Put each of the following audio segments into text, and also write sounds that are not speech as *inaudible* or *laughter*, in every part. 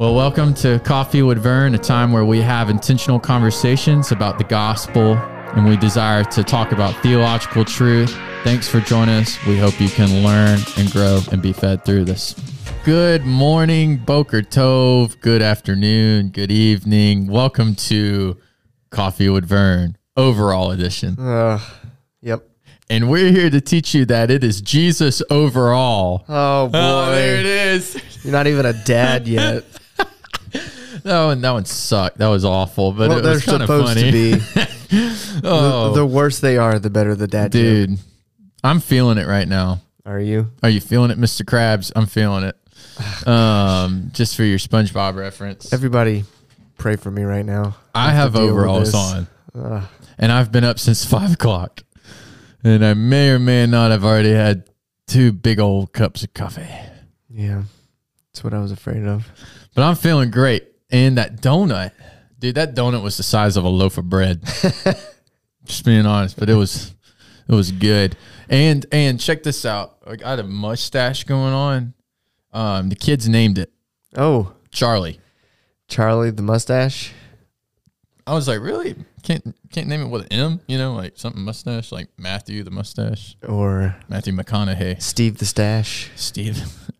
Well, welcome to Coffee with Vern, a time where we have intentional conversations about the gospel and we desire to talk about theological truth. Thanks for joining us. We hope you can learn and grow and be fed through this. Good morning, Boker Tov. Good afternoon, good evening. Welcome to Coffee with Vern, overall edition. Uh, yep. And we're here to teach you that it is Jesus overall. Oh boy, Oh, there it is. you're not even a dad *laughs* yet. *laughs* That one, that one sucked. That was awful, but well, it was kind of funny. to be. *laughs* oh, The, the worse they are, the better the dad. joke. dude, I'm feeling it right now. are you? Are you feeling it, Mr. Krabs? I'm feeling it. *sighs* Um, just for your SpongeBob reference, Everybody, pray for me right now. I have deal with overalls on, Ugh. and I've been up since five o'clock, and I may or may not have already had two big old cups of coffee. yeah, that's what I was afraid of. But I'm feeling great. And that donut, dude, that donut was the size of a loaf of bread. *laughs* Just being honest, but it was it was good. And and check this out. Like I had a mustache going on. Um, the kids named it Oh, Charlie. Charlie the mustache. I was like, really? Can't can't name it with an M? You know, like something mustache, like Matthew the mustache, or Matthew McConaughey, Steve the stash. Steve. *laughs*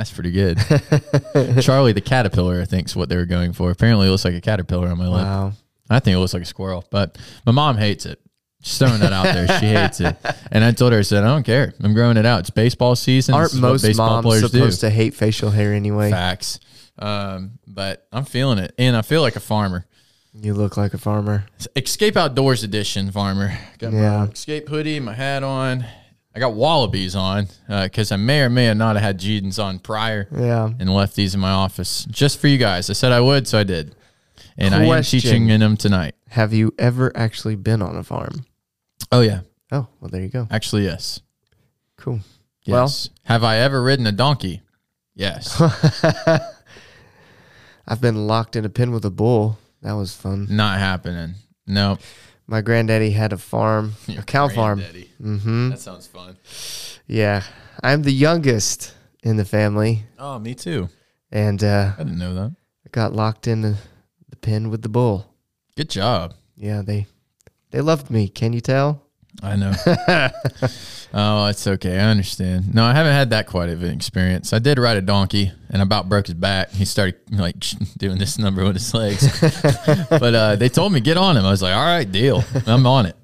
That's pretty good. *laughs* Charlie the caterpillar, I think, is what they were going for. Apparently, it looks like a caterpillar on my lip. Wow. I think it looks like a squirrel, but my mom hates it. Just throwing that out there. She hates it. *laughs* And I told her, I said, I don't care. I'm growing it out. It's baseball season. Aren't most baseball moms players supposed do. to hate facial hair anyway? Facts. Um, but I'm feeling it. And I feel like a farmer. You look like a farmer. Escape Outdoors edition farmer. Got Yeah. my escape hoodie, my hat on. I got Wallabees on uh, because I may or may not have had jeans on prior Yeah. and left these in my office just for you guys. I said I would, so I did. And I am teaching in them tonight. Have you ever actually been on a farm? Oh, yeah. Oh, well, there you go. Actually, yes. Cool. Well- have I ever ridden a donkey? Yes. *laughs* I've been locked in a pen with a bull. That was fun. Not happening. No. My granddaddy had a farm, *laughs* a cow farm. Mm-hmm. That sounds fun. Yeah, I'm the youngest in the family, Oh, me too. and uh, I didn't know that. I got locked in the, the pen with the bull. Good job. Yeah, they they loved me. Can you tell? I know. *laughs* oh, it's okay. I understand. No, I haven't had that quite of an experience. I did ride a donkey and about broke his back. He started like *laughs* doing this number with his legs. *laughs* but uh, they told me get on him. I was like, all right, deal. I'm on it.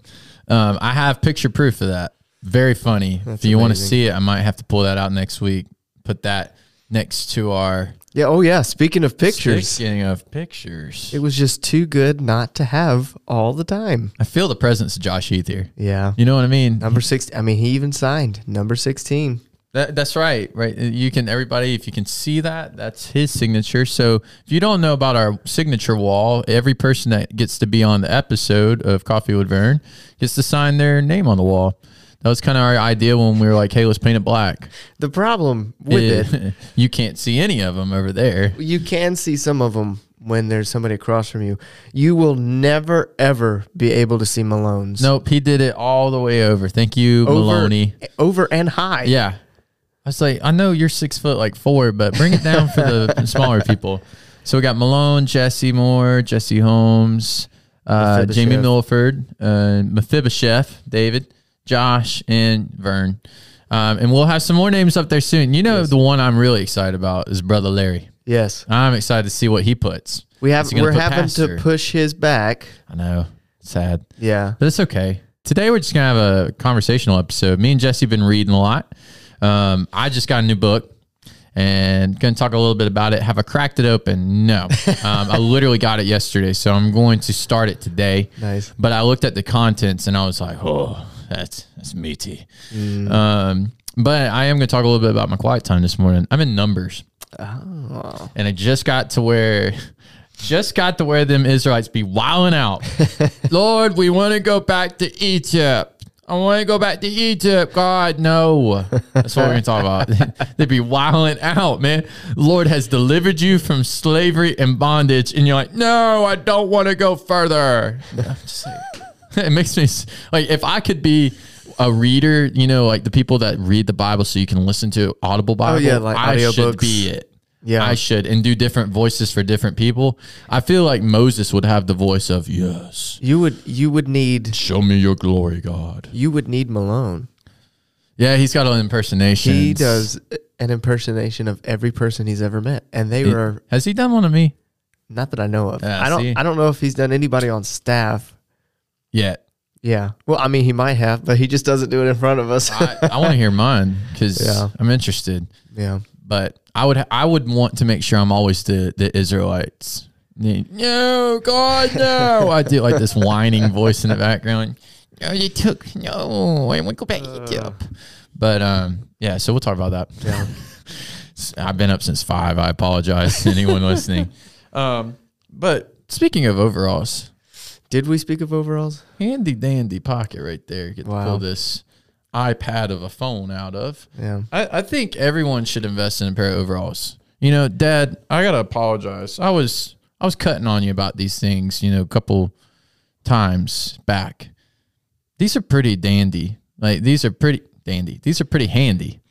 Um, I have picture proof of that. Very funny. That's if you want to see it, I might have to pull that out next week. Put that next to our Yeah. Oh yeah. Speaking of pictures, Speaking of pictures, it was just too good not to have all the time. I feel the presence of Josh Heath here. Yeah. You know what I mean? Number six. I mean, he even signed number sixteen. That, that's right, right. You can everybody if you can see that, that's his signature. So if you don't know about our signature wall, every person that gets to be on the episode of Coffee with Vern gets to sign their name on the wall. That was kind of our idea when we were like, "Hey, let's paint it black." The problem with it, *laughs* you can't see any of them over there. you can see some of them when there's somebody across from you. You will never ever be able to see Malone's. Nope, he did it all the way over. Thank you, over, Maloney. over and high. Yeah. I was like, I know you're six foot like four, but bring it down for the *laughs* smaller people. So we got Malone, Jesse Moore, Jesse Holmes, uh, Jamie Milford, uh, Mephibosheth, David, Josh, and Vern. Um, and we'll have some more names up there soon. You know, the one I'm really excited about is Brother Larry. Yes. I'm excited to see what he puts. We have Is he gonna we're put having pastor? to push his back. I know, sad. Yeah. but it's okay. Today we're just gonna have a conversational episode. Me and Jesse have been reading a lot. Um, I just got a new book and gonna talk a little bit about it. Have I cracked it open? No. *laughs* um, I literally got it yesterday, so I'm going to start it today. Nice. But I looked at the contents and I was like, oh, that's that's meaty. Um, but I am gonna talk a little bit about my quiet time this morning. I'm in numbers Oh. and I just got to where just got to where them Israelites be wilding out. *laughs* Lord, we want to go back to Egypt. I want to go back to Egypt. God, no. That's what we're going to talk about. *laughs* They'd be wilding out, man. Lord has delivered you from slavery and bondage. And you're like, no, I don't want to go further. *laughs* I'm just like, *laughs* it makes me like, if I could be a reader, you know, like the people that read the Bible so you can listen to Audible Bible, Oh, yeah, like I should be it. Yeah. I should and do different voices for different people. I feel like Moses would have the voice of yes. You would you would need Show me your glory, God. you would need Malone. Yeah, he's got an impersonation. He does an impersonation of every person he's ever met, and they were Has he done one of me not that I know of. Yeah, I don't see? I don't know if he's done anybody on staff. Yet? Yeah. Well, I mean, he might have, but he just doesn't do it in front of us. I, I want to hear mine because Yeah. I'm interested. yeah. But I would I would want to make sure I'm always the the Israelites. No, God, no! I do like this whining voice in the background. No, you took no. I want to go back to Egypt. But um, yeah. So we'll talk about that. Yeah. *laughs* I've been up since five. I apologize to anyone listening. *laughs* Um, but speaking of overalls, Did we speak of overalls? handy dandy pocket right there. Get to Wow. pull this iPad of a phone out of. Yeah. I, I think everyone should invest in a pair of overalls. You know, Dad, I gotta apologize. I was I was cutting on you about these things. You know, a couple times back. These are pretty dandy. Like these are pretty dandy. These are pretty handy. *laughs*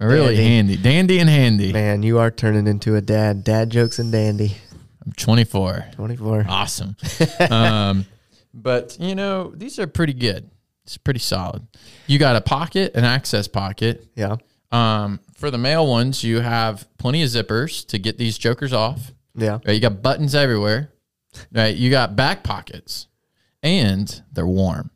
Really Dandy. handy, dandy and handy. Man, you are turning into a dad. Dad jokes and dandy. I'm 24. 24. Awesome. *laughs* um, but you know, these are pretty good. It's pretty solid. You got a pocket, an access pocket. Yeah. Um, for the male ones, you have plenty of zippers to get these jokers off. Yeah. Right, you got buttons everywhere. Right, you got back pockets, and they're warm.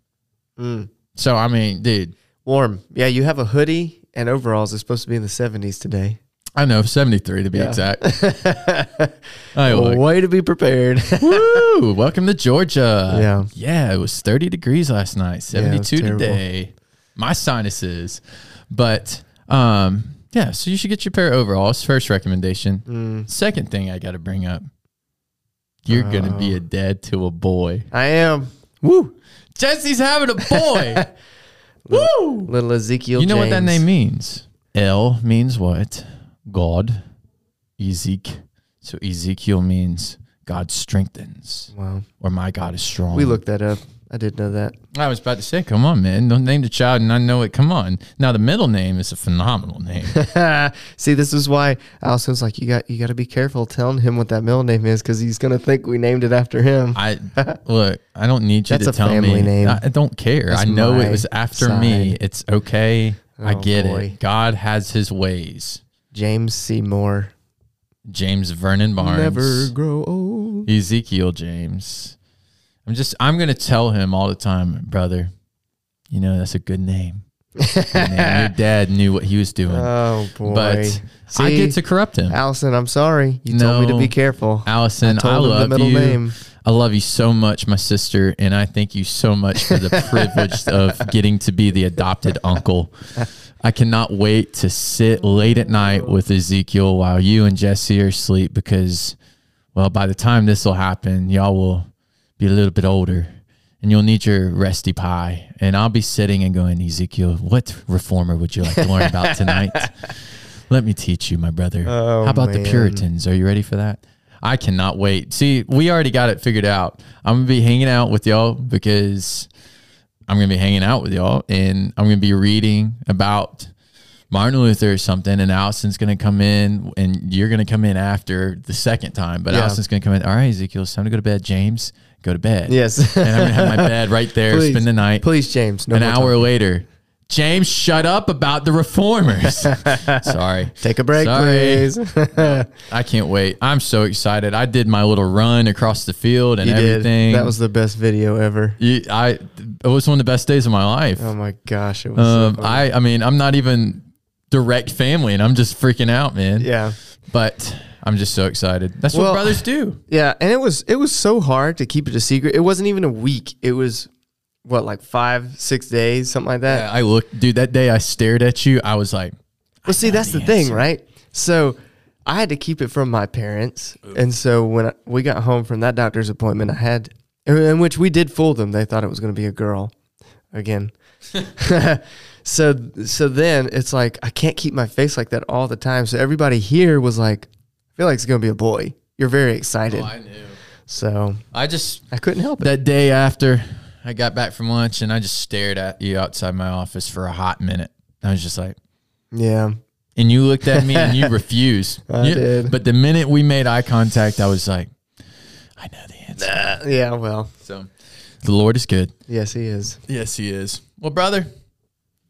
Mm. So I mean, dude, Warm. Yeah, you have a hoodie and overalls. It's supposed to be in the 70s today. I know seventy three to be Yeah. exact. *laughs* I look. Way to be prepared. *laughs* Woo! Welcome to Georgia. Yeah. Yeah, it was 30 degrees last night, Yeah, it was 72 terrible. today. My sinuses. But um, yeah, so you should get your pair of overalls. First recommendation. Mm. Second thing I got to bring up. You're going to be a dad to a boy. I am. Woo! Jesse's having a boy. *laughs* Woo! Little Ezekiel You know what that name means? El means what? God. Ezek. So Ezekiel means God strengthens, Wow. or my God is strong. We looked that up. I did know that. I was about to say, come on, man. Don't name the child and I know it. Come on. Now the middle name is a phenomenal name. *laughs* See, this is why Allison's like, you got you got to be careful telling him what that middle name is because he's gonna think we named it after him. I look, I don't need you That's to a tell family me. name. I, I don't care. That's I know it was after me. It's okay. I Oh, get boy. it. God has his ways. James Seymour. James Vernon Barnes. Never grow old. Ezekiel James. I'm just I'm gonna tell him all the time, brother. You know that's a good name. Good name. Your *laughs* dad knew what he was doing, Oh boy. but I get to corrupt him. Allison, I'm sorry. You told me to be careful. Allison, I, told the love middle you. name. I love you so much, my sister, and I thank you so much for the *laughs* privilege of getting to be the adopted uncle. *laughs* I cannot wait to sit late at night with Ezekiel while you and Jesse are asleep because, well, by the time this will happen, y'all will be a little bit older and you'll need your resty pie. And I'll be sitting and going, Ezekiel, what reformer would you like to learn about tonight? *laughs* Let me teach you, my brother. Oh, How about the. Puritans? Are you ready for that? I cannot wait. See, we already got it figured out. I'm gonna be hanging out with y'all because I'm gonna be hanging out with y'all, and I'm gonna be reading about Martin Luther or something. And Allison's gonna come in, and you're gonna come in after the second time. But Yeah. Allison's gonna come in. All right, Ezekiel, it's time to go to bed. James, go to bed. Yes. and I'm gonna have my *laughs* bed right there. Please. Spend the night. Please, James. No An hour later, James, shut up about the reformers. *laughs* Sorry. Take a break, Sorry. please. *laughs* I can't wait. I'm so excited. I did my little run across the field and you did. everything. That was the best video ever. You- I. It was one of the best days of my life. Oh my gosh, it was. Um, so. I. I mean, I'm not even direct family, and I'm just freaking out, man. yeah. But I'm just so excited. That's Well, what brothers do. Yeah, and it was it was so hard to keep it a secret. It wasn't even a week. It was what like five, six days, something like that. I looked, dude. That day I stared at you. I was like, Well, see, that's the, the thing, right? So I had to keep it from my parents, and so when I, we got home from that doctor's appointment, I had in which we did fool them. They thought it was going to be a girl, again. *laughs* *laughs* so so then it's like I can't keep my face like that all the time. So everybody here was like, "I feel like it's going to be a boy." You're very excited, oh, I knew. so I just I couldn't help it. that day after I got back from lunch, and I just stared at you outside my office for a hot minute. I was just like. yeah, and you looked at me and you *laughs* refused. I You- did. But the minute we made eye contact, I was like, I know the answer. yeah, well, So the Lord is good. yes, he is. Yes, he is. Well, brother,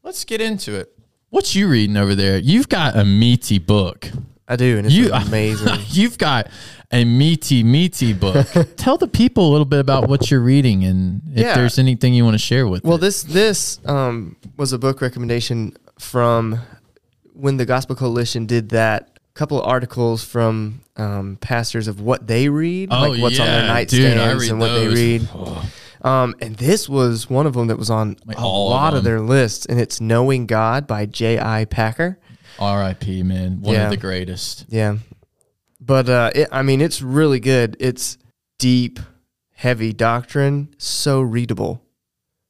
let's get into it. What's you reading over there? You've got a meaty book. I do, and it's You *laughs* amazing. You've got a meaty, meaty book. *laughs* Tell the people a little bit about what you're reading and if Yeah. there's anything you want to share with. Well, it. this this um, was a book recommendation from when the Gospel Coalition did that couple of articles from um, pastors of what they read, Oh, like what's on their yeah, dude, I nightstands and what they read. Oh. Um, and this was one of them that was on Like a all of lot of, their lists, and it's "Knowing God" by J.I. Packer. R.I.P. Man, one Yeah. of the greatest. Yeah, but uh, it, I mean, it's really good. It's deep, heavy doctrine, so readable,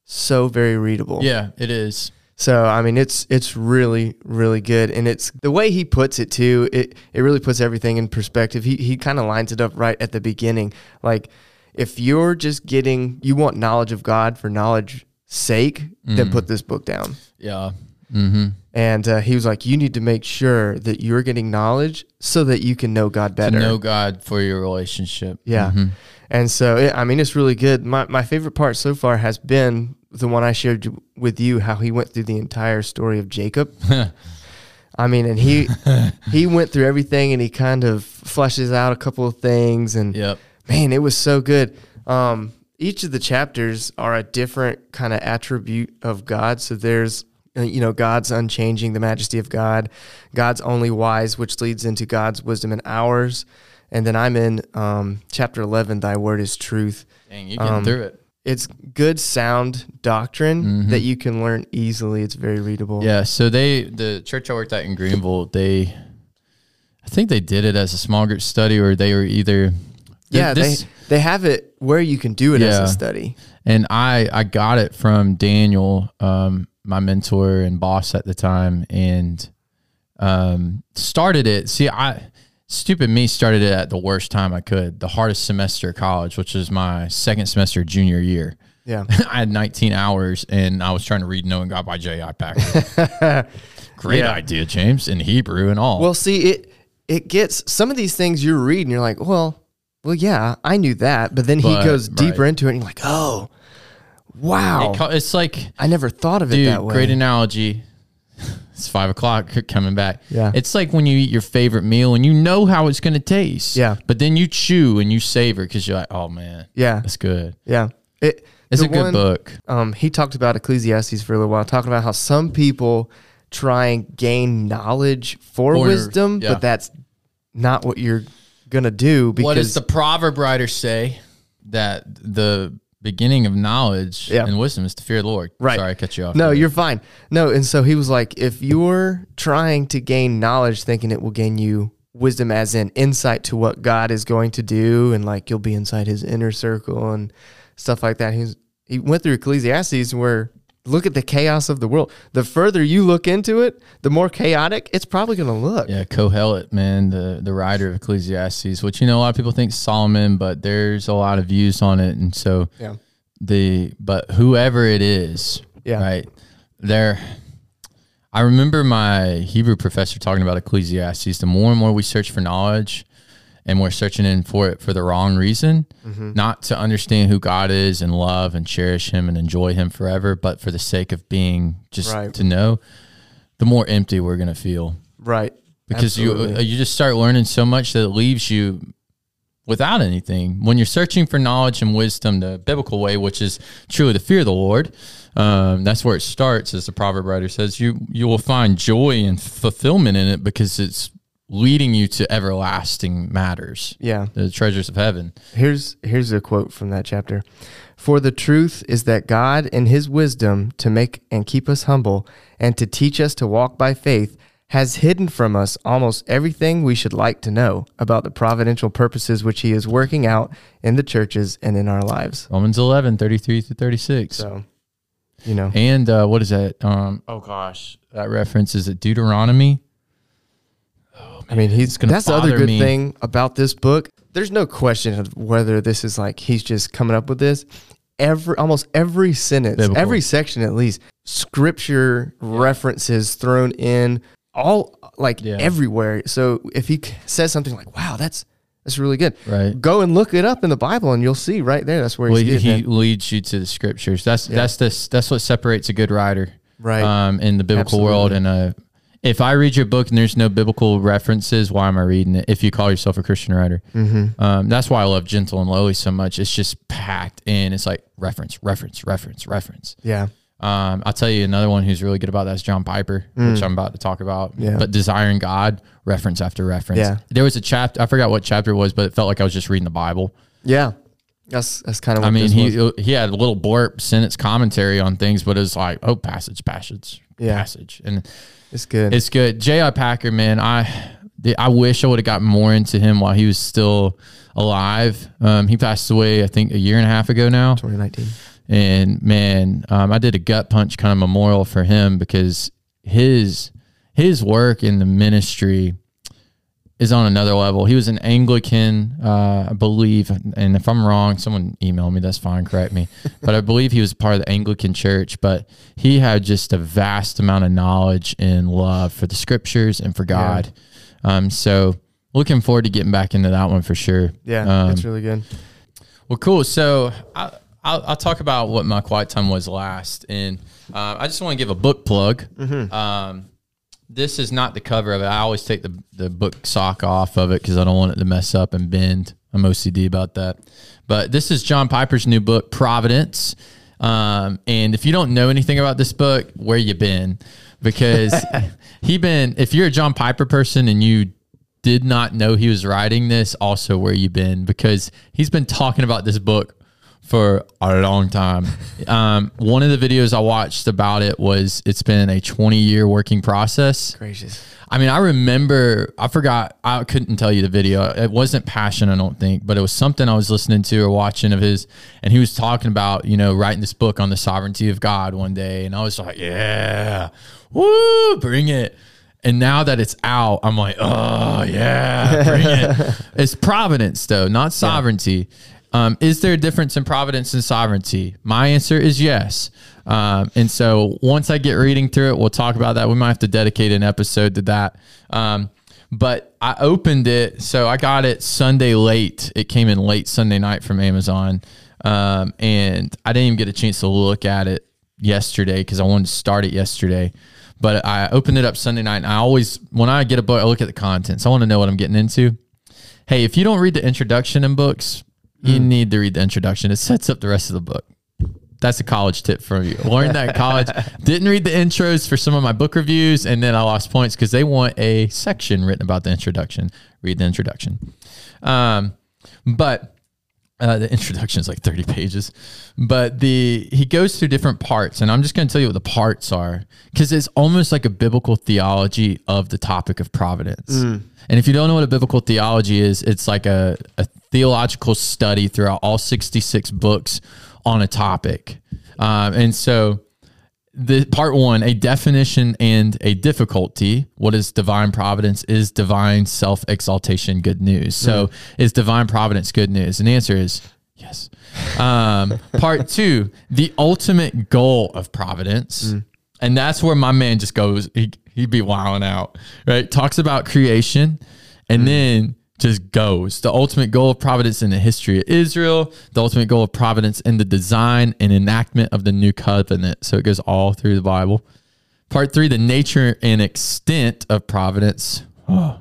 so very readable. Yeah, it is. So I mean, it's it's really really good, and it's the way he puts it too. It it really puts everything in perspective. He he kind of lines it up right at the beginning. Like if you're just getting you want knowledge of God for knowledge sake, then Mm. put this book down. Yeah. Mm-hmm. And uh, he was like, you need to make sure that you're getting knowledge so that you can know God better. To know God for your relationship. Yeah. Mhm. And so, it, I mean, it's really good. My, my favorite part so far has been the one I shared with you, how he went through the entire story of Jacob. *laughs* I mean, and he *laughs* he went through everything and he kind of fleshes out a couple of things. And Yep. man, it was so good. Um, each of the chapters are a different kind of attribute of God. So there's, you know, God's unchanging, the majesty of God, God's only wise, which leads into God's wisdom and ours. And then I'm in um, chapter 11, Thy word is truth. Dang, you getting Um, through it. It's good, sound doctrine Mhm. that you can learn easily. It's very readable. Yeah. So they, the church I worked at in Greenville, they, I think they did it as a small group study, or they were either. Yeah, this- they, they have it where you can do it as a study. and I I got it from Daniel, um, my mentor and boss at the time, and um, started it. See, I stupid me started it at the worst time I could, the hardest semester of college, which was my second semester junior year. Yeah. *laughs* I had 19 hours, and I was trying to read "No "Knowing God" by J.I. Packer. *laughs* Great Yeah. idea, James, in Hebrew and all. Well, see, it it gets some of these things you're reading, you're like, well, well, yeah, I knew that, but then he goes deeper right. into it, and you're like, oh, wow, It co- it's like I never thought of it Dude, that way. great analogy. *laughs* It's five o'clock coming back. Yeah. It's like when you eat your favorite meal and you know how it's going to taste. Yeah. But then you chew and you savor because you're like, oh man, yeah, that's good. yeah. It It's a good one- book. Um, he talked about Ecclesiastes for a little while, talking about how some people try and gain knowledge for For- wisdom, yeah. but that's not what you're gonna do because What does the proverb writer say? That the beginning of knowledge Yeah. and wisdom is to fear the Lord. Right. Sorry, I cut you off. No, you're fine. No, and so he was like, if you're trying to gain knowledge, thinking it will gain you wisdom, as in insight to what God is going to do, and like you'll be inside His inner circle and stuff like that. He's he went through Ecclesiastes where look at the chaos of the world. The further you look into it, the more chaotic it's probably going to look. Yeah, Kohelet, man, the the writer of Ecclesiastes, which you know a lot of people think Solomon, but there's a lot of views on it, and so Yeah. the but whoever it is, Yeah. right there. I remember my Hebrew professor talking about Ecclesiastes. The more and more we search for knowledge, and we're searching in for it for the wrong reason, Mm-hmm. not to understand who God is and love and cherish Him and enjoy Him forever, but for the sake of being just Right. to know, the more empty we're gonna feel Right. because you Absolutely. uh, you just start learning so much that it leaves you without anything when you're searching for knowledge and wisdom the biblical way which is truly the fear of the lord um, that's where it starts as the proverb writer says you you will find joy and fulfillment in it because it's leading you to everlasting matters Yeah. the treasures of heaven Here's here's a quote from that chapter. For the truth is that God in his wisdom to make and keep us humble and to teach us to walk by faith has hidden from us almost everything we should like to know about the providential purposes which he is working out in the churches and in our lives. romans 11 33 to 36 So, you know, and uh, what is that um, oh gosh that reference is it deuteronomy I mean, he's gonna that's the other good me. thing about this book. There's no question of whether this is like he's just coming up with this. Every almost every sentence, Biblical. every section at least, scripture references thrown in all like Yeah. everywhere. So if he says something like, "Wow, that's that's really good," Right. go and look it up in the Bible, and you'll see right there. That's where Well, he's he, he leads you to the scriptures. That's Yeah. that's this that's what separates a good writer. Right. um, in the biblical world. And uh, if I read your book and there's no biblical references, why am I reading it? If you call yourself a Christian writer, Mm-hmm. um, that's why I love Gentle and Lowly so much. It's just packed in. It's like reference, reference, reference, reference. yeah. Um, I'll tell you another one who's really good about that is John Piper, which I'm about to talk about. Mm. Yeah. But desiring God, reference after reference. Yeah. There was a chapter I forgot what chapter it was, but it felt like I was just reading the Bible. Yeah. That's that's kind of. I mean, this was. he he had a little blurb sentence commentary on things, but it was like, oh, passage, passage, Yeah. passage, and it's good. it's good. J.I. Packer, man, I I wish I would have gotten more into him while he was still alive. Um, he passed away, I think, a year and a half ago now. 2019. And man, um, I did a gut punch kind of memorial for him because his his work in the ministry is on another level. He was an Anglican, uh, I believe, and if I'm wrong, someone email me. That's fine, correct me. *laughs* but I believe he was part of the Anglican Church. But he had just a vast amount of knowledge and love for the Scriptures and for God. Um, so looking forward to getting back into that one for sure. Yeah, Um, it's really good. well, cool. So I, I'll, I'll talk about what my quiet time was last, and uh, I just want to give a book plug. Um, this is not the cover of it. I always take the the book sock off of it because I don't want it to mess up and bend. I'm OCD about that. But this is John Piper's new book, Providence. Um, and if you don't know anything about this book, where you been? Because *laughs* he been. If you're a John Piper person and you did not know he was writing this, also where you been? Because he's been talking about this book for a long time. *laughs* Um, one of the videos I watched about it was it's been a 20 year working process. Gracious. I mean, I remember, I forgot, I couldn't tell you the video. It wasn't passion, I don't think, but it was something I was listening to or watching of his. And he was talking about, you know, writing this book on the sovereignty of God one day. And I was like, yeah, woo, bring it. And now that it's out, I'm like, oh, yeah, bring it. *laughs* it's providence, though, not sovereignty. Um, is there a difference in providence and sovereignty? My answer is yes. Um, and so once I get reading through it, we'll talk about that. We might have to dedicate an episode to that. Um, but I opened it, so I got it Sunday late. It came in late Sunday night from Amazon, um, and I didn't even get a chance to look at it yesterday because I wanted to start it yesterday. But I opened it up Sunday night, and I always, when I get a book, I look at the contents. I want to know what I'm getting into. Hey, if you don't read the introduction in books, you need to read the introduction. It sets up the rest of the book. That's a college tip for you. Learned that in college. *laughs* Didn't read the intros for some of my book reviews, and then I lost points because they want a section written about the introduction. Read the introduction. Um, but uh, the introduction is like 30 pages. But the he goes through different parts, and I'm just going to tell you what the parts are because it's almost like a biblical theology of the topic of providence. And if you don't know what a biblical theology is, it's like a, a theological study throughout all 66 books on a topic. Um, and so the part one, a definition and a difficulty. What is divine providence? Is divine self exaltation good news? So is divine providence good news? And the answer is yes. Um, *laughs* part two, the ultimate goal of providence. And that's where my man just goes, he, he'd be wilding out, right? Talks about creation and then just goes. The ultimate goal of providence in the history of Israel, the ultimate goal of providence in the design and enactment of the new covenant. So it goes all through the Bible. Part three, the nature and extent of providence. Oh,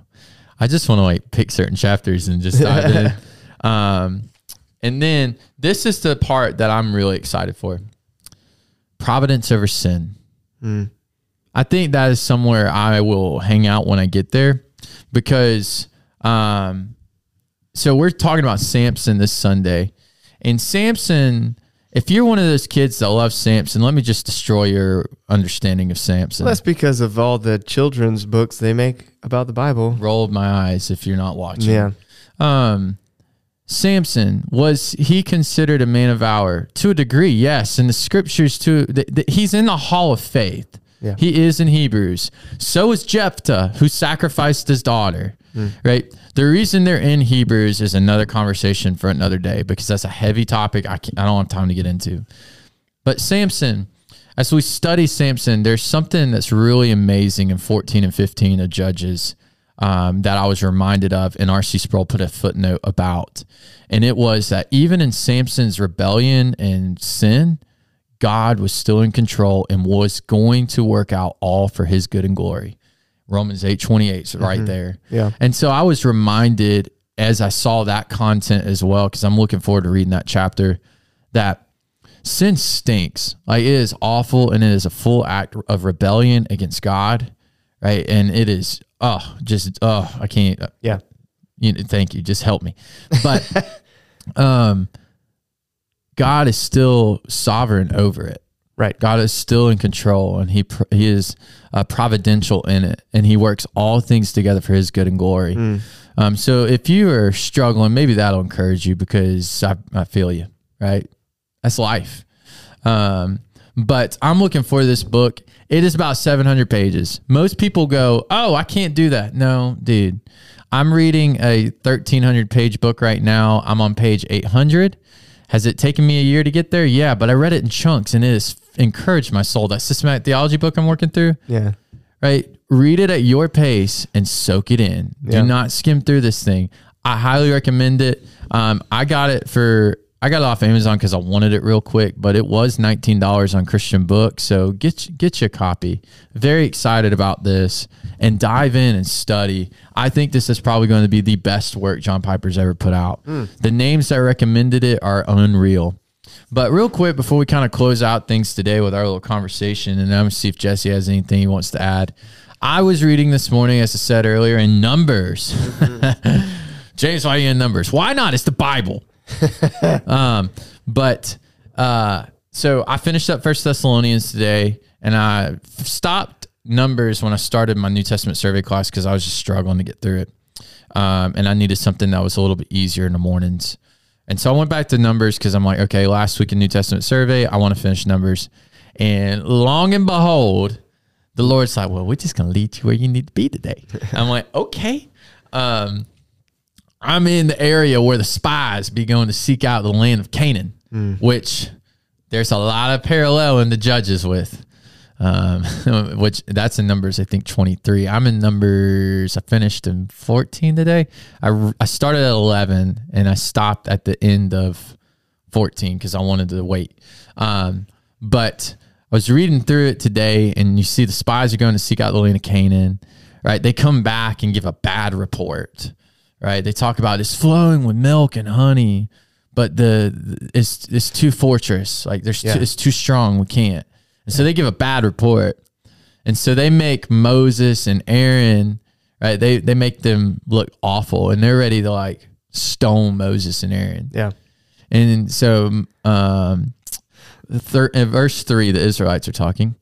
I just want to like pick certain chapters and just dive in. *laughs* Um, and then this is the part that I'm really excited for providence over sin. I think that is somewhere I will hang out when I get there because um so we're talking about Samson this Sunday. And Samson, if you're one of those kids that love Samson, let me just destroy your understanding of Samson. Well, that's because of all the children's books they make about the Bible. Roll my eyes if you're not watching. Yeah. Um, Samson was he considered a man of valor to a degree? Yes, in the scriptures too. th- th- he's in the Hall of Faith. Yeah. He is in Hebrews. So is Jephthah, who sacrificed his daughter. Right. The reason they're in Hebrews is another conversation for another day because that's a heavy topic. I I don't have time to get into. But Samson, as we study Samson, there's something that's really amazing in 14 and 15 of Judges um, that I was reminded of, and R.C. Sproul put a footnote about. And it was that even in Samson's rebellion and sin, God was still in control and was going to work out all for his good and glory. Romans 8 28 is right there. Yeah. And so I was reminded as I saw that content as well, because I'm looking forward to reading that chapter, that sin stinks. Like it is awful and it is a full act of rebellion against God. Right. And it is, oh, just, oh, I can't, Yeah. you know, thank you. Just help me. *laughs* But um, God is still sovereign over it. Right. God is still in control, and he he is uh, providential in it, and he works all things together for his good and glory. Um, so if you are struggling, maybe that'll encourage you because I, I feel you. Right, that's life. Um, but I'm looking for this book. It is about 700 pages. Most people go, "Oh, I can't do that." No, dude. I'm reading a 1300 page book right now. I'm on page 800. Has it taken me a year to get there? Yeah, but I read it in chunks and it has encouraged my soul. That systematic theology book I'm working through, Yeah. right? Read it at your pace and soak it in. Yeah. Do not skim through this thing. I highly recommend it. Um, I got it for I got it off Amazon because I wanted it real quick, but it was nineteen dollars on Christian Book. So get get you a copy. Very excited about this and dive in and study. I think this is probably going to be the best work John Piper's ever put out. Hmm. The names that recommended it are unreal. But real quick before we kind of close out things today with our little conversation, and I'm gonna see if Jesse has anything he wants to add. I was reading this morning, as I said earlier, in Numbers. Mm-hmm. *laughs* James, why are you in Numbers? Why not? It's the Bible. *laughs* um, but uh, so I finished up First Thessalonians today, and I stopped Numbers when I started my New Testament survey class because I was just struggling to get through it, um, and I needed something that was a little bit easier in the mornings. And so I went back to Numbers because I'm like, okay, last week in New Testament survey, I want to finish Numbers, and long and behold, the Lord's like, well, we're just gonna lead you where you need to be today. *laughs* I'm like, okay. Um, I'm in the area where the spies be going to seek out the land of Canaan, which there's a lot of parallel in the judges with. Um, *laughs* which that's in numbers, I think 23. I'm in numbers, I finished in 14 today. I, I started at 11 and I stopped at the end of 14 because I wanted to wait. Um, but I was reading through it today and you see the spies are going to seek out the land of Canaan, right? They come back and give a bad report right? They talk about it's flowing with milk and honey, but the it's it's too fortress. Like there's Yeah. too, it's too strong. We can't. And so they give a bad report, and so they make Moses and Aaron, right? They they make them look awful, and they're ready to like stone Moses and Aaron. Yeah. And so, um, thir- verse three, the Israelites are talking.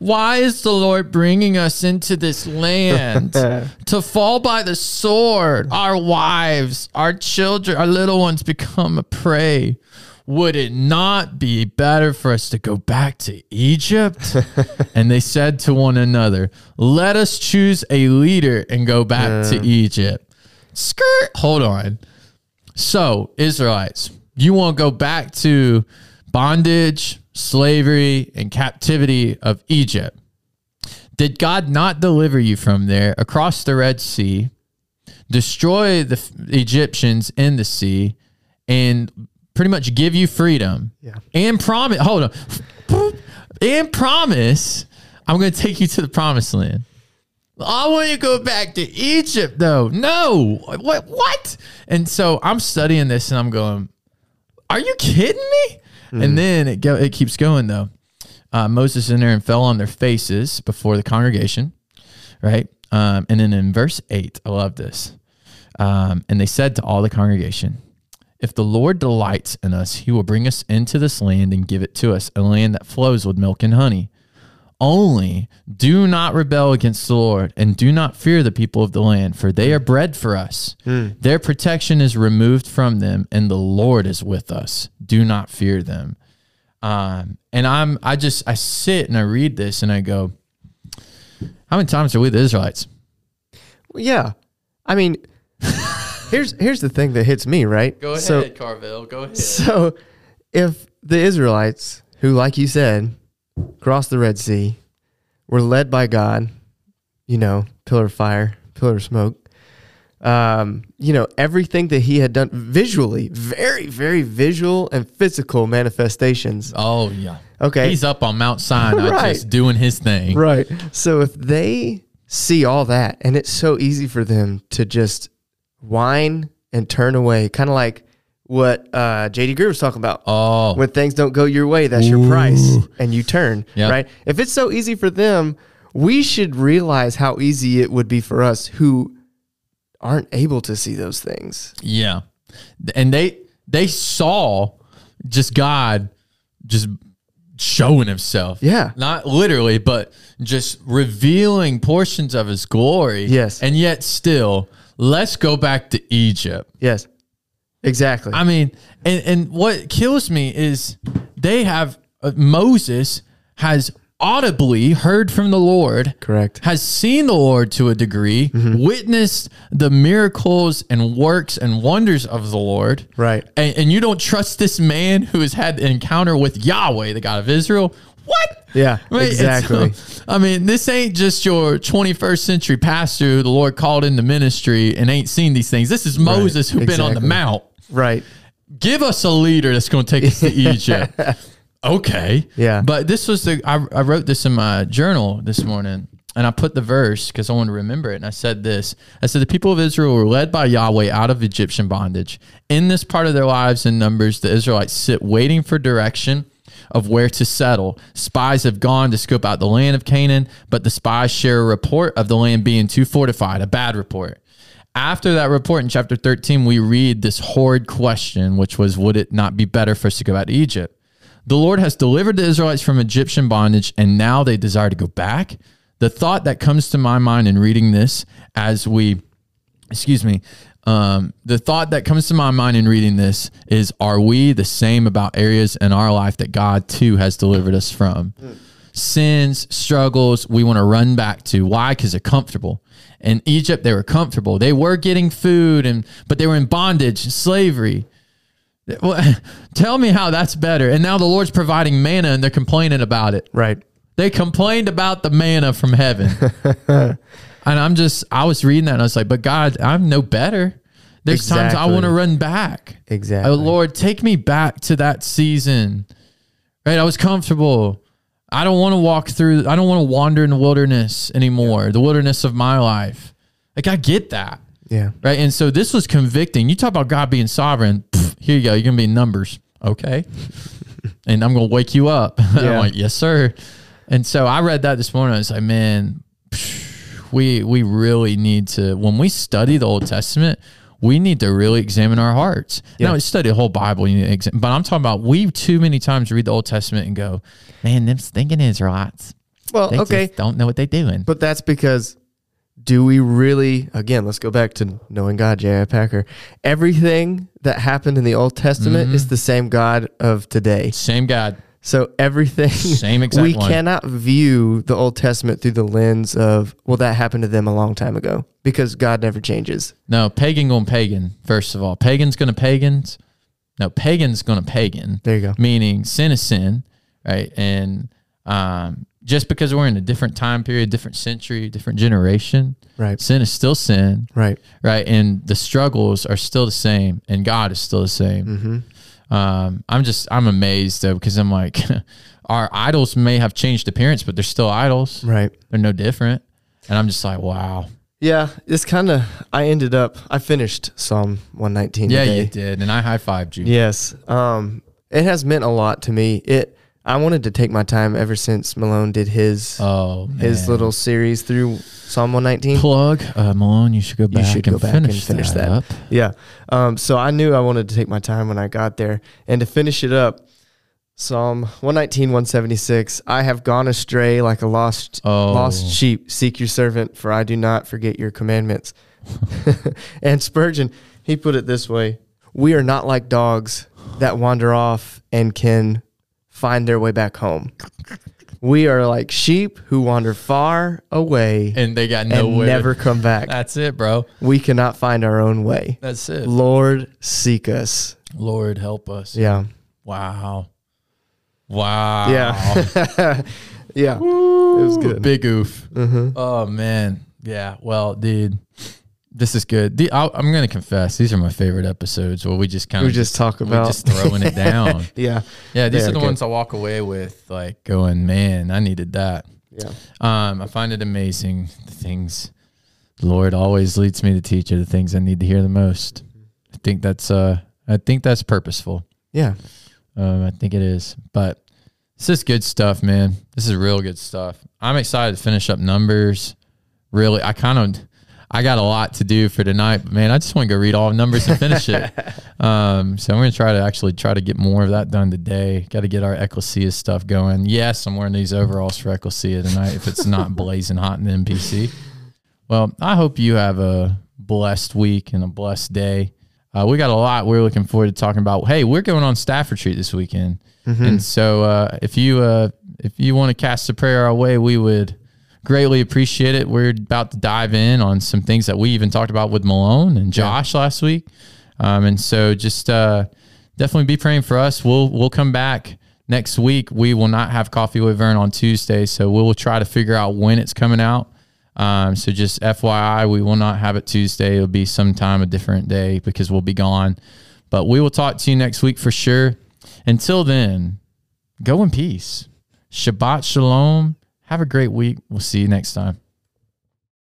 Why is the Lord bringing us into this land *laughs* to fall by the sword? Our wives, our children, our little ones become a prey. Would it not be better for us to go back to Egypt? *laughs* and they said to one another, Let us choose a leader and go back to Egypt. Skirt. Hold on. So, Israelites, you want to go back to bondage, slavery, and captivity of Egypt. Did God not deliver you from there across the Red Sea, destroy the Egyptians in the sea, and pretty much give you freedom? Yeah. And promise, hold on, and promise, I'm going to take you to the promised land. I want you to go back to Egypt, though. No, what? What? And so I'm studying this, and I'm going, "Are you kidding me?" And then it go, it keeps going though. Uh, Moses in there and fell on their faces before the congregation, right? Um, and then in verse eight, I love this. Um, and they said to all the congregation, "If the Lord delights in us, He will bring us into this land and give it to us, a land that flows with milk and honey." Only do not rebel against the Lord and do not fear the people of the land, for they are bread for us. Their protection is removed from them, and the Lord is with us. Do not fear them. Um, and I'm, I just, I sit and I read this and I go, how many times are we the Israelites? Well, yeah. I mean, *laughs* here's here's the thing that hits me, right? Go ahead, So, Carville. Go ahead. so if the Israelites, who, like you said, cross the Red Sea, were led by God, you know, pillar of fire, pillar of smoke. Um, you know, everything that he had done visually, very, very visual and physical manifestations. Oh yeah. Okay. He's up on Mount Sinai *laughs* Right. just doing his thing. Right. So if they see all that, and it's so easy for them to just whine and turn away, kind of like what uh, JD Greear was talking about. Oh. When things don't go your way, that's your price, and you turn. Yeah. Right. If it's so easy for them, we should realize how easy it would be for us who aren't able to see those things. Yeah. And they they saw just God just showing himself. Yeah. Not literally, but just revealing portions of his glory. Yes. And yet still, let's go back to Egypt. Yes. Exactly. I mean, and and what kills me is they have uh, Moses has audibly heard from the Lord Correct. has seen the Lord to a degree, witnessed the miracles and works and wonders of the Lord, Right. and, and you don't trust this man who has had the encounter with Yahweh, the God of Israel? What? Yeah. *laughs* Right? Exactly. so, *laughs* I mean, this ain't just your 21st century pastor who the Lord called into ministry and ain't seen these things. This is Moses who's been on the mount. Right. Give us a leader that's going to take us to *laughs* Egypt. Okay. Yeah. But this was the, I, I wrote this in my journal this morning and I put the verse because I want to remember it. And I said this I said, The people of Israel were led by Yahweh out of Egyptian bondage. In this part of their lives and numbers, the Israelites sit waiting for direction of where to settle. Spies have gone to scope out the land of Canaan, but the spies share a report of the land being too fortified, a bad report. After that report in chapter 13, we read this horrid question, which was, Would it not be better for us to go back to Egypt? The Lord has delivered the Israelites from Egyptian bondage, and now they desire to go back. The thought that comes to my mind in reading this as we, excuse me, um, the thought that comes to my mind in reading this is Are we the same about areas in our life that God too has delivered us from? Sins, struggles, we want to run back to. Why? Because they're comfortable. In Egypt, they were comfortable. They were getting food, and but they were in bondage, slavery. Well, *laughs* tell me how that's better. And now the Lord's providing manna and they're complaining about it. Right. They complained about the manna from heaven. *laughs* and I'm just, I was reading that and I was like, but God, I'm no better. There's times I want to run back. Oh, exactly. Oh, Lord, take me back to that season. Right? I was comfortable. I don't want to walk through, I don't want to wander in the wilderness anymore, the wilderness of my life. Like, I get that Yeah. right? And so this was convicting. You talk about God being sovereign. pff, here you go. You're gonna be in numbers, okay? *laughs* and I'm gonna wake you up. *laughs* I'm Yeah. like, yes, sir. And so I read that this morning. I was like, man, we we really need to when we study the Old Testament. We need to really examine our hearts. Yeah. Now, study the whole Bible, you need to examine, but I'm talking about we too many times read the Old Testament and go, "Man, them stinking Israelites, Well, they okay. don't know what they're doing." But that's because do we really again let's go back to knowing God, J.I. Packer. Everything that happened in the Old Testament Mm-hmm. is the same God of today. Same God, So everything Same *laughs* exact we one. cannot view the Old Testament through the lens of well that happened to them a long time ago because God never changes. No, pagan going pagan. First of all, pagan's going to pagans. No, pagan's going to pagan. There you go. Meaning sin is sin, right? And um, just because we're in a different time period, different century, different generation, Right. sin is still sin, Right. right? And the struggles are still the same, and God is still the same. Mm-hmm. Um, I'm just I'm amazed though because I'm like, *laughs* our idols may have changed appearance, but they're still idols. Right. They're no different. And I'm just like, wow. Yeah, it's kind of. I ended up. I finished Psalm one nineteen. Yeah, today. you did, and I high fived you. Yes. Um, it has meant a lot to me. It. I wanted to take my time ever since Malone did his Oh, his little series through Psalm one nineteen. plug, uh, Malone. You should go back, you should and, go back finish and finish that. that. Up. Yeah. Um, so I knew I wanted to take my time when I got there. And to finish it up, Psalm 119, 176, I have gone astray like a lost Oh. lost sheep. Seek your servant, for I do not forget your commandments. *laughs* and Spurgeon, he put it this way We are not like dogs that wander off and can find their way back home. We are like sheep who wander far away and they got nowhere. never come back. That's it, bro. We cannot find our own way. That's it. Lord, seek us. Lord, help us. Yeah. Wow. Wow. Yeah. *laughs* yeah. It was good. Big oof. Mhm. Oh man. Yeah. Well, dude, this is good. The, I'll, I'm gonna confess, these are my favorite episodes where we just kind of We of just talk about just throwing it *laughs* down. Yeah. Yeah, these are the good. ones I walk away with, like going, man, I needed that. Yeah. Um, I find it amazing the things the Lord always leads me to teach are the things I need to hear the most. I think that's uh, I think that's purposeful. Yeah. Um, I think it is, but this is good stuff, man. This is real good stuff. I'm excited to finish up numbers. Really, I kind of, I got a lot to do for tonight, but man, I just want to go read all the numbers and finish it. *laughs* Um, so I'm going to try to actually try to get more of that done today. Got to get our Ecclesia stuff going. Yes, I'm wearing these overalls for Ecclesia tonight if it's not *laughs* blazing hot in the NPC. Well, I hope you have a blessed week and a blessed day. Uh, we got a lot we're looking forward to talking about. Hey, we're going on staff retreat this weekend, and so uh, if you uh, if you want to cast a prayer our way, we would greatly appreciate it. We're about to dive in on some things that we even talked about with Malone and Josh last week, um, and so just uh, definitely be praying for us. We'll we'll come back next week. We will not have coffee with Vern on Tuesday, so we'll try to figure out when it's coming out. Um, so just FYI, we will not have it Tuesday. It'll be sometime a different day because we'll be gone. But we will talk to you next week for sure. Until then, go in peace. Shabbat shalom. Have a great week. We'll see you next time.